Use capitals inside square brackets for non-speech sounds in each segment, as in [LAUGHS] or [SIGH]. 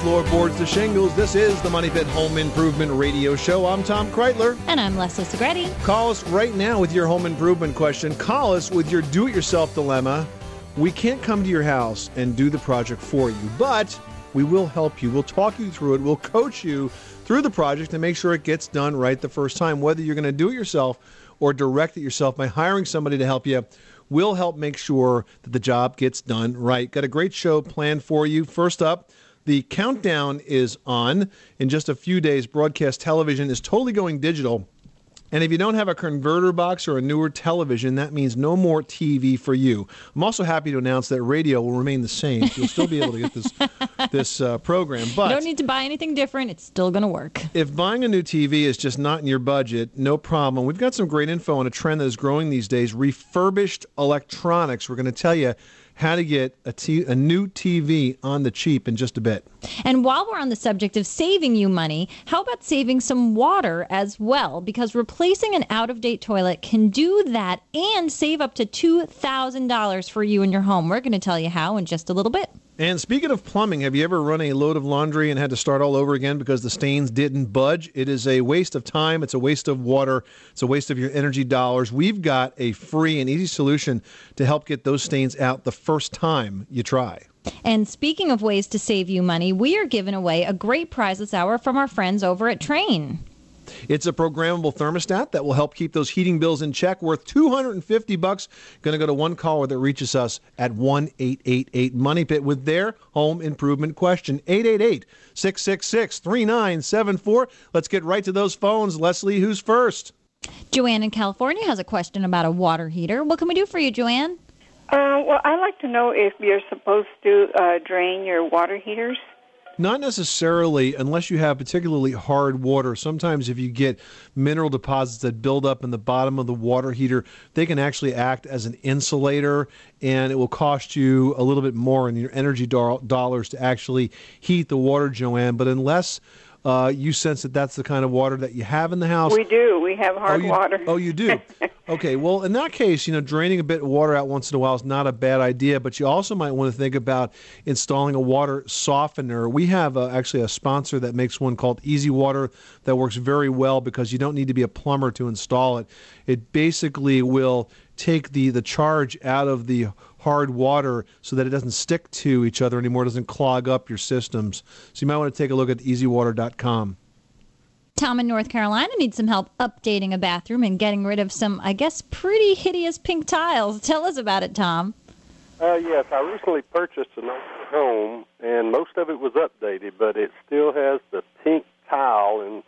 floorboards to shingles. This is the Money Pit Home Improvement Radio Show. I'm Tom Kraeutler. And I'm Leslie Segrete. Call us right now with your home improvement question. Call us with your do it yourself dilemma. We can't come to your house and do the project for you, but we will help you. We'll talk you through it. We'll coach you through the project and make sure it gets done right the first time. Whether you're going to do it yourself or direct it yourself by hiring somebody to help you, we'll help make sure that the job gets done right. Got a great show planned for you. First up, the countdown is on. In just a few days, broadcast television is totally going digital. And if you don't have a converter box or a newer television, that means no more TV for you. I'm also happy to announce that radio will remain the same. So you'll still be able to get this [LAUGHS] this uh, program. But you don't need to buy anything different. It's still going to work. If buying a new TV is just not in your budget, no problem. We've got some great info on a trend that is growing these days refurbished electronics. We're going to tell you how to get a, t- a new TV on the cheap in just a bit. And while we're on the subject of saving you money, how about saving some water as well? Because replacing an out of date toilet can do that and save up to $2,000 for you and your home. We're going to tell you how in just a little bit. And speaking of plumbing, have you ever run a load of laundry and had to start all over again because the stains didn't budge? It is a waste of time, it's a waste of water, it's a waste of your energy dollars. We've got a free and easy solution to help get those stains out the first time you try. And speaking of ways to save you money, we are giving away a great prize this hour from our friends over at Trane. It's a programmable thermostat that will help keep those heating bills in check, worth 250 bucks. Going to go to one caller that reaches us at 1-888 Money Pit with their home improvement question. 888-666-3974. Let's get right to those phones. Leslie, who's first? Joanne in California has a question about a water heater. What can we do for you, Joanne? Uh, well, I'd like to know if you're supposed to uh, drain your water heaters. Not necessarily, unless you have particularly hard water. Sometimes, if you get mineral deposits that build up in the bottom of the water heater, they can actually act as an insulator, and it will cost you a little bit more in your energy do- dollars to actually heat the water, Joanne. But unless uh, you sense that that's the kind of water that you have in the house, We do. We have hard oh, you, water. Oh, you do. [LAUGHS] okay. Well, in that case, you know, draining a bit of water out once in a while is not a bad idea. But you also might want to think about installing a water softener. We have uh, actually a sponsor that makes one called Easy Water that works very well because you don't need to be a plumber to install it. It basically will take the the charge out of the hard water so that it doesn't stick to each other anymore, doesn't clog up your systems. So you might want to take a look at easywater.com. Tom in North Carolina needs some help updating a bathroom and getting rid of some, I guess, pretty hideous pink tiles. Tell us about it, Tom. Uh, yes, I recently purchased an old home, and most of it was updated, but it still has the pink tile in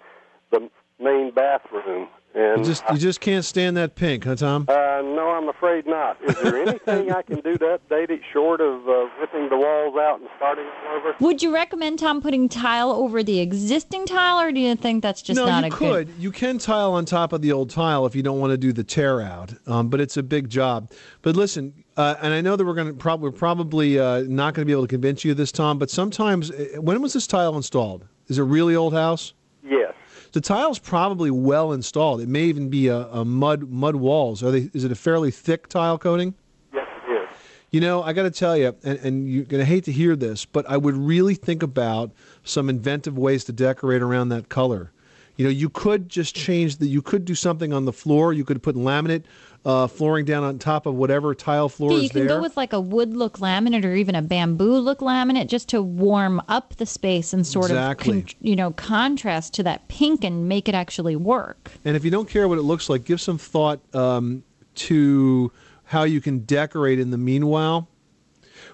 the main bathroom. And You just you just can't stand that pink, huh, Tom? uh, no, I'm afraid not. Is there [LAUGHS] anything I can do to update it short of uh, ripping the walls out and starting over? Would you recommend Tom putting tile over the existing tile, or do you think that's just no, not you a could. good? You could. You can tile on top of the old tile if you don't want to do the tear out, um, but it's a big job. But listen, uh, and I know that we're going to probably we're probably uh, not going to be able to convince you this, Tom. But sometimes, uh, when was this tile installed? Is it a really old house? Yes. The tile's probably well installed. It may even be a, a mud mud walls. Are they? Is it a fairly thick tile coating? Yes, it is. You know, I got to tell you, and, and you're going to hate to hear this, but I would really think about some inventive ways to decorate around that color. You know, you could just change the. You could do something on the floor. You could put laminate uh, flooring down on top of whatever tile floor Yeah, you can there. go with like a wood look laminate or even a bamboo look laminate just to warm up the space and sort Exactly. of con- you know contrast to that pink and make it actually work. And if you don't care what it looks like, give some thought um, to how you can decorate in the meanwhile.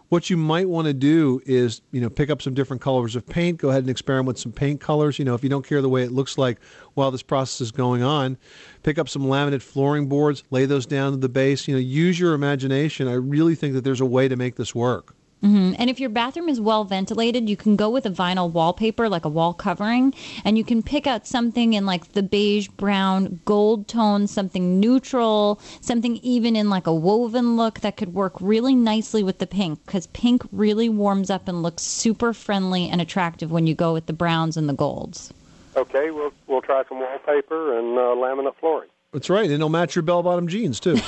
What you might want to do is, you know, pick up some different colors of paint. Go ahead and experiment with some paint colors. You know, if you don't care the way it looks like while this process is going on, pick up some laminate flooring boards, lay those down to the base. You know, use your imagination. I really think that there's a way to make this work. Hmm And if your bathroom is well ventilated, you can go with a vinyl wallpaper, like a wall covering, and you can pick out something in like the beige, brown, gold tone, something neutral, something even in like a woven look that could work really nicely with the pink because pink really warms up and looks super friendly and attractive when you go with the browns and the golds. Okay, we'll we'll try some wallpaper and uh, laminate flooring. That's right, and it'll match your bell-bottom jeans too. [LAUGHS]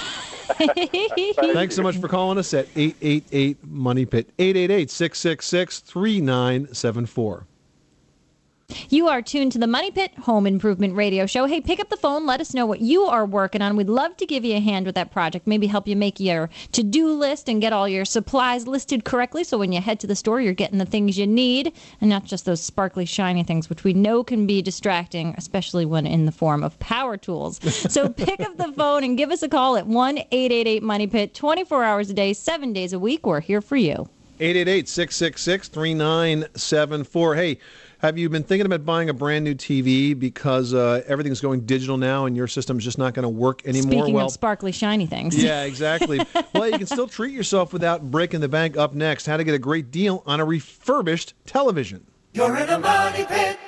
Thanks so much for calling us at 888 Money Pit 888-666-3974. You are tuned to the Money Pit Home Improvement Radio Show. Hey, pick up the phone. Let us know what you are working on. We'd love to give you a hand with that project. Maybe help you make your to do list and get all your supplies listed correctly so when you head to the store, you're getting the things you need and not just those sparkly, shiny things, which we know can be distracting, especially when in the form of power tools. [LAUGHS] So pick up the phone and give us a call at 1 888 Money Pit 24 hours a day, seven days a week. We're here for you. 888-666-3974. Hey, have you been thinking about buying a brand new TV because uh, everything's going digital now and your system's just not going to work anymore? Speaking well, of sparkly, shiny things. yeah, exactly. [LAUGHS] well, you can still treat yourself without breaking the bank. Up next, how to get a great deal on a refurbished television. You're in a money pit.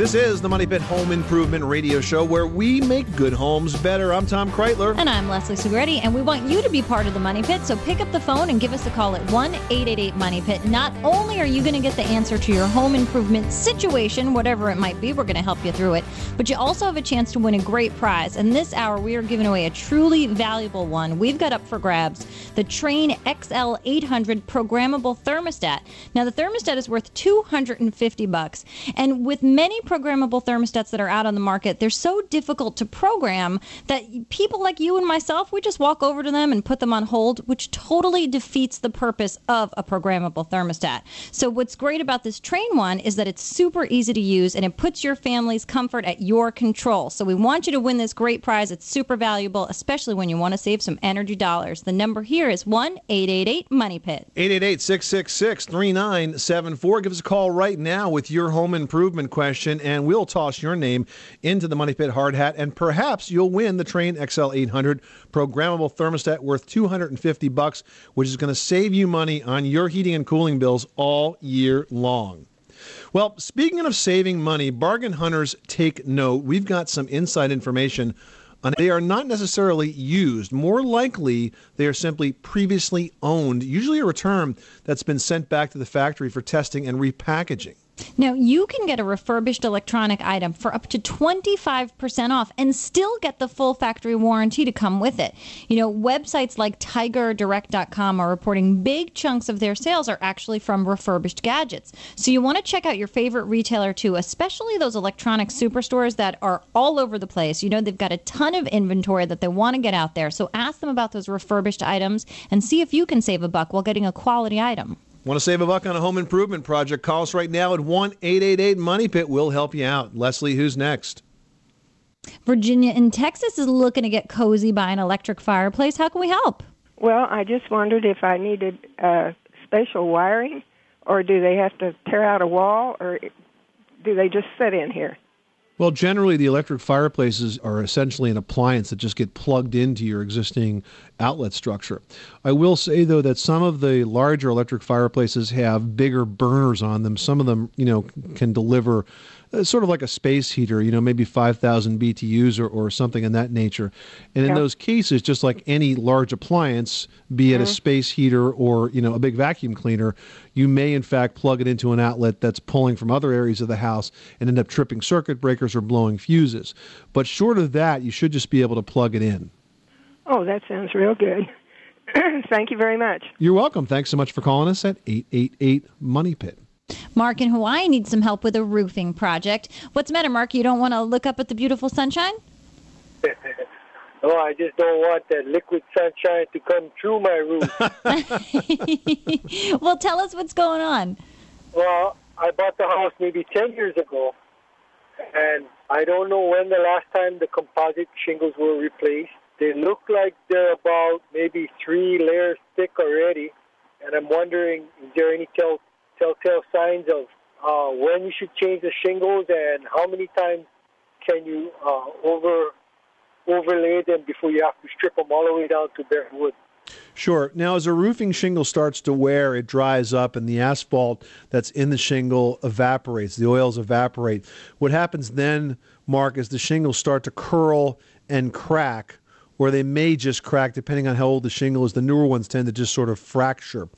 This is the Money Pit Home Improvement Radio Show where we make good homes better. I'm Tom Kraeutler. And I'm Leslie Segrete, and we want you to be part of the Money Pit. So pick up the phone and give us a call at 1 888 Money Pit. Not only are you going to get the answer to your home improvement situation, whatever it might be, we're going to help you through it, but you also have a chance to win a great prize. And this hour, we are giving away a truly valuable one. We've got up for grabs the Trane XL 800 programmable thermostat. Now, the thermostat is worth 250 bucks, and with many programmable thermostats that are out on the market, they're so difficult to program that people like you and myself, we just walk over to them and put them on hold, which totally defeats the purpose of a programmable thermostat. So, what's great about this Trane one is that it's super easy to use and it puts your family's comfort at your control. So, we want you to win this great prize. It's super valuable, especially when you want to save some energy dollars. The number here is 1 888 Money Pit. 888-666-3974. Give us a call right now with your home improvement question, and we'll toss your name into the Money Pit hard hat, and perhaps you'll win the Trane XL 800 programmable thermostat worth 250 bucks, which is going to save you money on your heating and cooling bills all year long. Well, speaking of saving money, bargain hunters take note. We've got some inside information on they are not necessarily used. More likely, they are simply previously owned, usually a return that's been sent back to the factory for testing and repackaging. Now, you can get a refurbished electronic item for up to 25% off and still get the full factory warranty to come with it. You know, websites like tigerdirect.com are reporting big chunks of their sales are actually from refurbished gadgets. So you want to check out your favorite retailer too, especially those electronic superstores that are all over the place. You know, they've got a ton of inventory that they want to get out there. So ask them about those refurbished items and see if you can save a buck while getting a quality item. Want to save a buck on a home improvement project? Call us right now at 1 888 Money Pit. We'll help you out. Leslie, who's next? Virginia in Texas is looking to get cozy by an electric fireplace. How can we help? Well, I just wondered if I needed uh, special wiring, or do they have to tear out a wall, or do they just sit in here? Well, generally, the electric fireplaces are essentially an appliance that just get plugged into your existing outlet structure. I will say, though, that some of the larger electric fireplaces have bigger burners on them. Some of them, you know, can deliver uh, sort of like a space heater, you know, maybe 5,000 BTUs or, or something in that nature. And in Yeah. those cases, just like any large appliance, be it a space heater or, you know, a big vacuum cleaner, you may in fact plug it into an outlet that's pulling from other areas of the house and end up tripping circuit breakers or blowing fuses. But short of that, you should just be able to plug it in. Oh, that sounds real good. [CLEARS THROAT] Thank you very much. You're welcome. Thanks so much for calling us at 888 Money Pit. Mark in Hawaii needs some help with a roofing project. What's the matter, Mark? You don't want to look up at the beautiful sunshine? [LAUGHS] Oh, I just don't want that liquid sunshine to come through my roof. [LAUGHS] [LAUGHS] well, tell us what's going on. well, I bought the house maybe 10 years ago, and I don't know when the last time the composite shingles were replaced. They look like they're about maybe three layers thick already, and I'm wondering, is there any tell, telltale signs of uh, when you should change the shingles and how many times can you uh, over overlay them before you have to strip them all the way down to bare wood? Sure. Now, as a roofing shingle starts to wear, it dries up and the asphalt that's in the shingle evaporates. The oils evaporate. What happens then, Mark, is the shingles start to curl and crack, or they may just crack depending on how old the shingle is. The newer ones tend to just sort of fracture.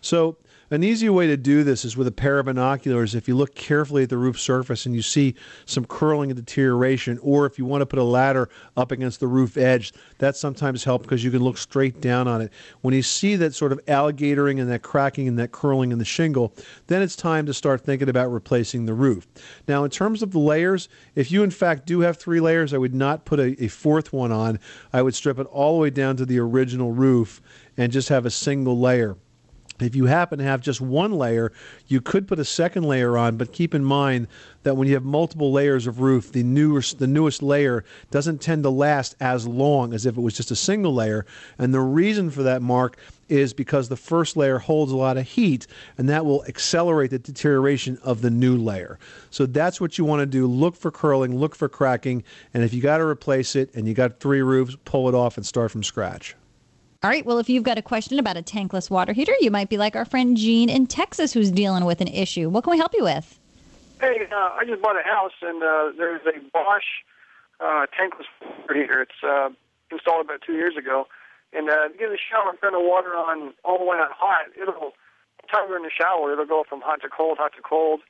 So an easy way to do this is with a pair of binoculars. If you look carefully at the roof surface and you see some curling and deterioration, or if you want to put a ladder up against the roof edge, that sometimes helps because you can look straight down on it. When you see that sort of alligatoring and that cracking and that curling in the shingle, then it's time to start thinking about replacing the roof. Now, in terms of the layers, if you in fact do have three layers, I would not put a, a fourth one on. I would strip it all the way down to the original roof and just have a single layer. If you happen to have just one layer, you could put a second layer on, but keep in mind that when you have multiple layers of roof, the newest the newest layer doesn't tend to last as long as if it was just a single layer. And the reason for that, Mark, is because the first layer holds a lot of heat, and that will accelerate the deterioration of the new layer. So that's what you want to do. Look for curling, look for cracking, and if you got to replace it and you got three roofs, pull it off and start from scratch. All right. Well, if you've got a question about a tankless water heater, you might be like our friend Gene in Texas who's dealing with an issue. What can we help you with? Hey, uh, I just bought a house, and uh, there's a Bosch uh, tankless water heater. It's uh, installed about two years ago. And uh, to get the shower, turn the water on all the way on hot. It'll, time you're in the shower, it'll go from hot to cold, hot to cold.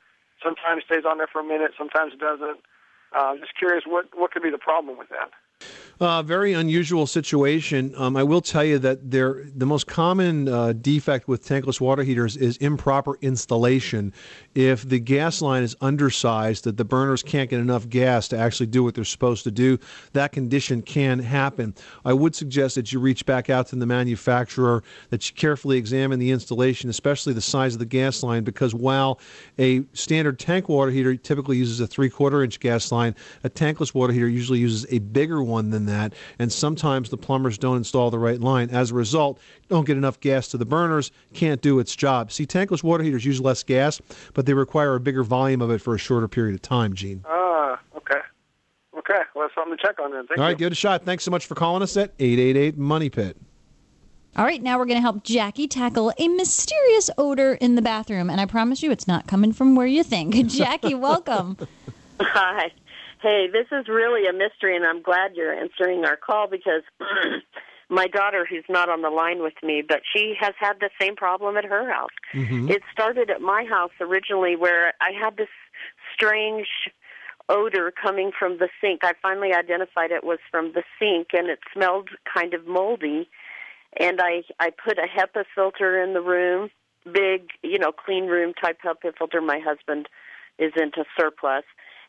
Sometimes stays on there for a minute, sometimes it doesn't. Uh, just curious, what what could be the problem with that? Uh, very unusual situation. Um, I will tell you that there, the most common uh, defect with tankless water heaters is improper installation. If the gas line is undersized, that the burners can't get enough gas to actually do what they're supposed to do, that condition can happen. I would suggest that you reach back out to the manufacturer, that you carefully examine the installation, especially the size of the gas line, because while a standard tank water heater typically uses a three quarter inch gas line, a tankless water heater usually uses a bigger one than that, and sometimes the plumbers don't install the right line. As a result, don't get enough gas to the burners, can't do its job. See, tankless water heaters use less gas, but they require a bigger volume of it for a shorter period of time, Gene. Ah, okay. Okay, well, that's something to check on then. Thank All you. give it a shot. Thanks so much for calling us at 888 Money Pit. All right, now we're going to help Jackie tackle a mysterious odor in the bathroom. And I promise you, it's not coming from where you think. [LAUGHS] Jackie, welcome. [LAUGHS] Hi. Hey, this is really a mystery, and I'm glad you're answering our call because [CLEARS THROAT] my daughter, who's not on the line with me, but she has had the same problem at her house. Mhm. It started at my house originally where I had this strange odor coming from the sink. I finally identified it was from the sink, and it smelled kind of moldy. And I I put a HEPA filter in the room, big, you know, clean room type HEPA filter. My husband is into surplus,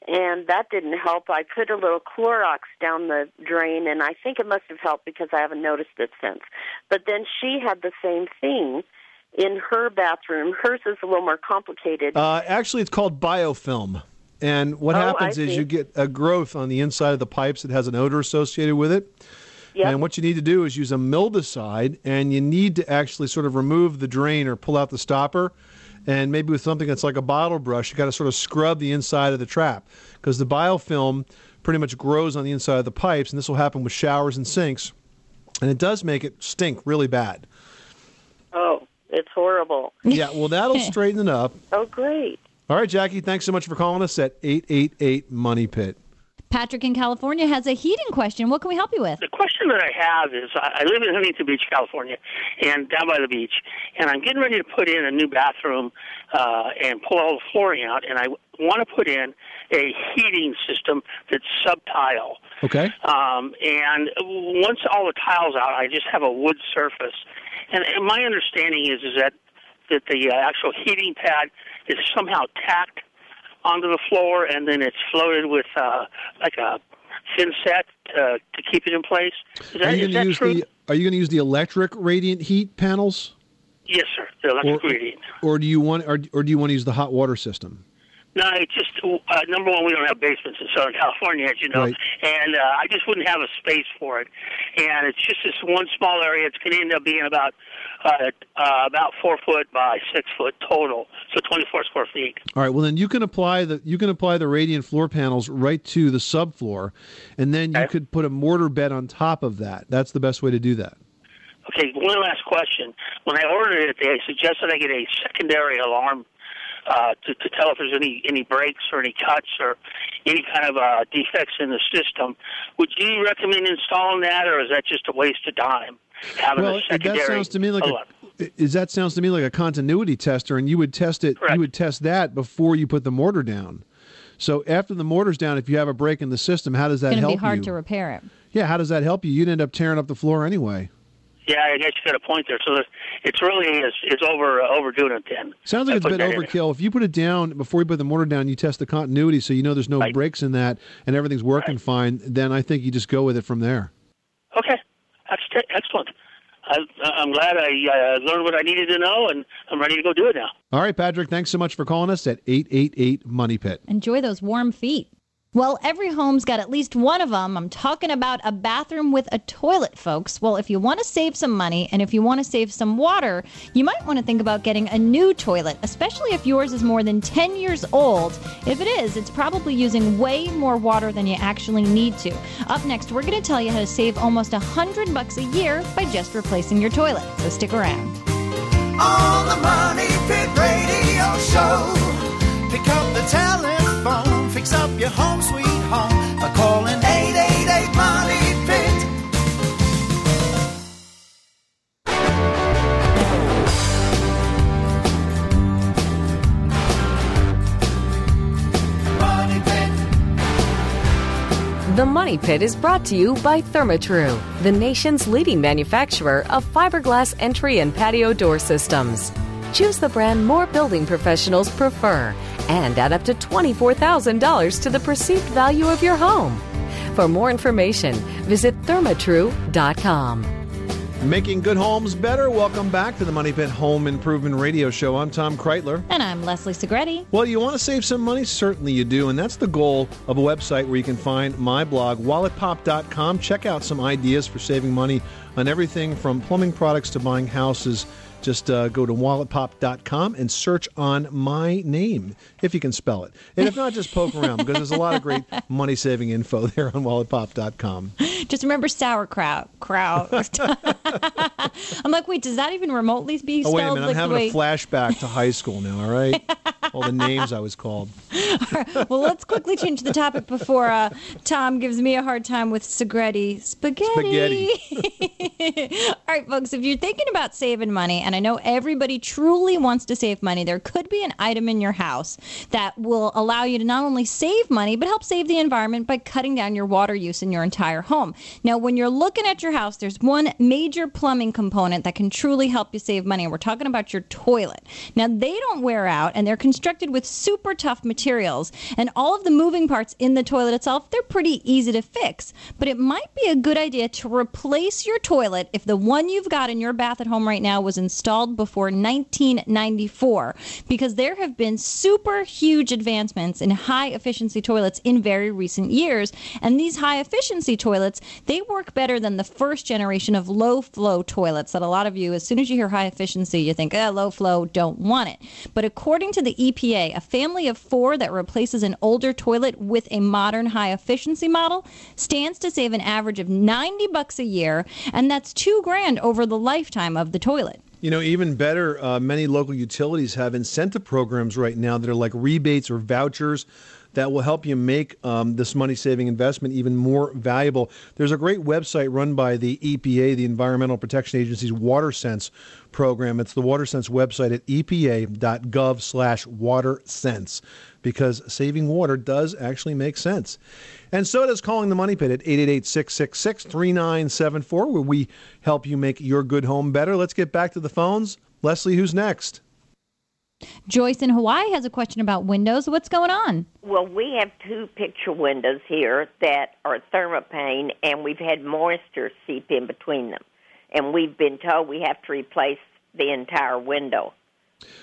and that didn't help. I put a little Clorox down the drain, and I think it must have helped because I haven't noticed it since. But then she had the same thing in her bathroom. Hers is a little more complicated. Uh, actually, it's called biofilm. And what Oh, happens I is see. you get a growth on the inside of the pipes that has an odor associated with it. Yep. And what you need to do is use a mildewcide, and you need to actually sort of remove the drain or pull out the stopper. And maybe with something that's like a bottle brush, you got to sort of scrub the inside of the trap because the biofilm pretty much grows on the inside of the pipes, and this will happen with showers and sinks. And it does make it stink really bad. Oh, it's horrible. Yeah, well, that'll [LAUGHS] straighten it up. Oh, great. All right, Jackie, thanks so much for calling us at 888 Money Pit. Patrick in California has a heating question. What can we help you with? The question that I have is I I live in Huntington Beach, California, and down by the beach, and I'm getting ready to put in a new bathroom uh, and pull all the flooring out, and I want to put in a heating system that's subtile. Okay. Um, and once all the tiles out, I just have a wood surface. And, and my understanding is is that that the uh, actual heating pad is somehow tacked onto the floor, and then it's floated with uh, like a thin set uh, to keep it in place. Is Are that, you going to use true? the Are you going to use the electric radiant heat panels, Yes, sir. The electric Or- reading. or do you want, or, or do you want to use the hot water system? No, it's just uh, number one. We don't have basements in Southern California, as you know, Right. and uh, I just wouldn't have a space for it. And it's just this one small area. It's going to end up being about uh, uh, about four foot by six foot total, so 24 square feet. All right. Well, then you can apply the you can apply the radiant floor panels right to the subfloor, and then you could put a mortar bed on top of that. That's the best way to do that. Okay, one last question. When I ordered it, they suggested I get a secondary alarm uh, to, to tell if there's any any breaks or any cuts or any kind of uh, defects in the system. Would you recommend installing that, or is that just a waste of time? Having well, a secondary that sounds to me like alert? a, is that sounds to me like a continuity tester, and you would test it. You would test that before you put the mortar down. So after the mortar's down, if you have a break in the system, how does that It's going to help be hard you? to repair it. yeah, how does that help you? You'd end up tearing up the floor anyway. Yeah, I guess you got a point there. So it's really is it's over uh, overdoing it then. Sounds like I it's a put bit that in there. overkill. If you put it down before you put the mortar down, you test the continuity so you know there's no breaks in that and everything's working fine. Then I think you just go with it from there. Okay, Ex- excellent. I, I'm glad I uh, learned what I needed to know, and I'm ready to go do it now. All right, Patrick. Thanks so much for calling us at eight eight eight Money Pit. Enjoy those warm feet. Well, every home's got at least one of them. I'm talking about a bathroom with a toilet, folks. Well, if you want to save some money and if you want to save some water, you might want to think about getting a new toilet, especially if yours is more than 10 years old. If it is, it's probably using way more water than you actually need to. Up next, we're going to tell you how to save almost a 100 bucks a year by just replacing your toilet. So stick around. On the Money Pit Radio Show. Pick up the telephone, fix up your home sweet home by calling 888 Money Pit. The Money Pit is brought to you by Therma-Tru, the nation's leading manufacturer of fiberglass entry and patio door systems. Choose the brand more building professionals prefer and add up to $24,000 to the perceived value of your home. For more information, visit thermatru.com. Making good homes better. Welcome back to the Money Pit Home Improvement Radio Show. I'm Tom Kraeutler. And I'm Leslie Segrete. Well, you want to save some money? Certainly you do. And that's the goal of a website where you can find my blog, walletpop.com. Check out some ideas for saving money on everything from plumbing products to buying houses. Just uh, go to walletpop.com and search on my name, if you can spell it. And if not, just poke around because there's a lot of great [LAUGHS] money saving info there on walletpop.com. Just remember sauerkraut. Kraut. [LAUGHS] [LAUGHS] I'm like, wait, does that even remotely be spelled? Oh, wait a minute. I'm like having the way? a flashback to high school now, all right? All the names I was called. well, let's quickly change the topic before uh, Tom gives me a hard time with spaghetti. Spaghetti. All right, folks, if you're thinking about saving money, and I know everybody truly wants to save money, there could be an item in your house that will allow you to not only save money, but help save the environment by cutting down your water use in your entire home. Now, when you're looking at your house, there's one major plumbing component that can truly help you save money. and We're talking about your toilet. Now, they don't wear out, and they're constructed with super tough materials, and all of the moving parts in the toilet itself, they're pretty easy to fix. But it might be a good idea to replace your toilet if the one you've got in your bath at home right now was installed before 1994, because there have been super huge advancements in high efficiency toilets in very recent years. And these high efficiency toilets, they work better than the first generation of low flow toilets that a lot of you, as soon as you hear high efficiency, you think, eh, low flow, don't want it. But according to the EPA, a family of four that replaces an older toilet with a modern high efficiency model stands to save an average of 90 bucks a year, and that's two grand over the lifetime of the toilet. You know, even better, uh, many local utilities have incentive programs right now that are like rebates or vouchers that will help you make um, this money saving investment even more valuable. There's a great website run by the EPA, the Environmental Protection Agency's WaterSense program. It's the WaterSense website at epa.gov slash watersense because saving water does actually make sense. And so does calling the Money Pit at 888-666-3974 where we help you make your good home better. Let's get back to the phones. Leslie, who's next? Joyce in Hawaii has a question about windows. What's going on? Well, we have two picture windows here that are thermopane, and we've had moisture seep in between them. And we've been told we have to replace the entire window.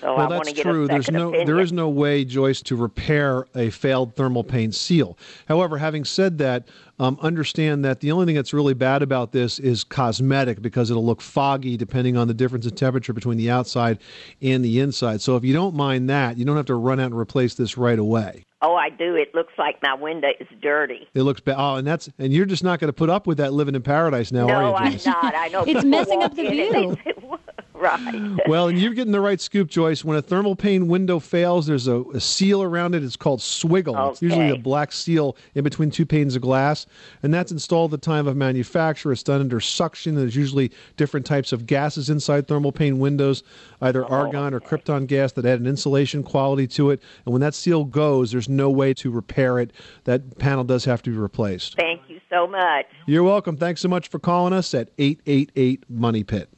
So well, want that's true. There's no, opinion. there is no way, Joyce, to repair a failed thermal pane seal. However, having said that, um, understand that the only thing that's really bad about this is cosmetic because it'll look foggy depending on the difference in temperature between the outside and the inside. So if you don't mind that, you don't have to run out and replace this right away. Oh, I do. It looks like my window is dirty. It looks bad. Oh, and that's and you're just not going to put up with that living in paradise now, no, are you, No, I'm not. I know It's messing up the in and they view. Right. Well, and you're getting the right scoop, Joyce. When a thermal pane window fails, there's a, a seal around it. It's called swiggle. It's usually a black seal in between two panes of glass, and that's installed at the time of manufacture. It's done under suction. There's usually different types of gases inside thermal pane windows, either oh, argon or krypton gas that add an insulation quality to it. And when that seal goes, there's no way to repair it. That panel does have to be replaced. Thank you so much. You're welcome. Thanks so much for calling us at 888 Money Pit.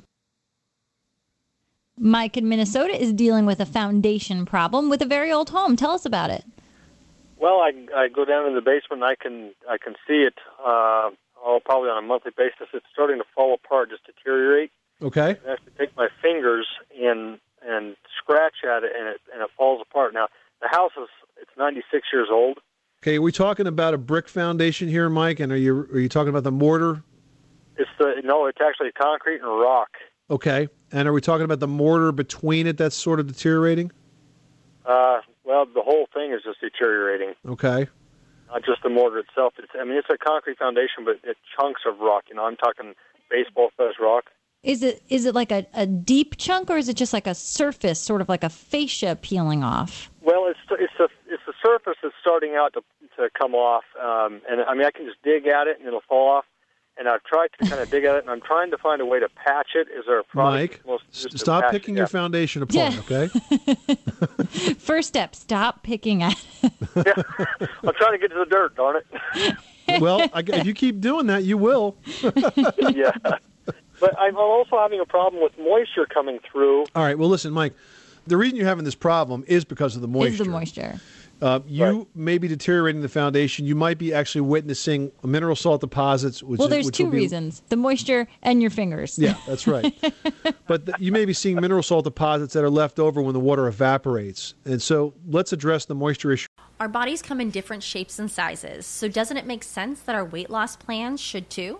Mike in Minnesota is dealing with a foundation problem with a very old home. Tell us about it. Well, I I go down in the basement. and I can I can see it. Uh, oh, probably on a monthly basis. It's starting to fall apart, just deteriorate. Okay. I have to take my fingers and and scratch at it, and it and it falls apart. Now the house is it's 96 years old. Okay, are we talking about a brick foundation here, Mike? And are you are you talking about the mortar? It's the no, it's actually concrete and rock. Okay. And are we talking about the mortar between it that's sort of deteriorating? Uh, well, the whole thing is just deteriorating. Okay. Not just the mortar itself. It's I mean it's a concrete foundation, but it's chunks of rock. You know, I'm talking baseball size rock. Is it is it like a, a deep chunk or is it just like a surface, sort of like a fascia peeling off? Well, it's it's the it's the surface that's starting out to to come off, um, and I mean I can just dig at it and it'll fall off. And I've tried to kind of dig at it, and I'm trying to find a way to patch it. Is there a product? Mike, that's most- s- just to stop patch picking it? your foundation [LAUGHS] apart, okay? [LAUGHS] First step, stop picking at I'm [LAUGHS] trying to get to the dirt. Darn it. well, I, if you keep doing that, you will. yeah. But I'm also having a problem with moisture coming through. All right. Well, listen, Mike. The reason you're having this problem is because of the moisture. Is the moisture. Uh, you may be deteriorating the foundation. You might be actually witnessing mineral salt deposits. Which well, is- there's which two be- reasons: the moisture and your fingers. Yeah, that's right. [LAUGHS] but th- you may be seeing mineral salt deposits that are left over when the water evaporates. And so let's address the moisture issue. Our bodies come in different shapes and sizes, so doesn't it make sense that our weight loss plans should too?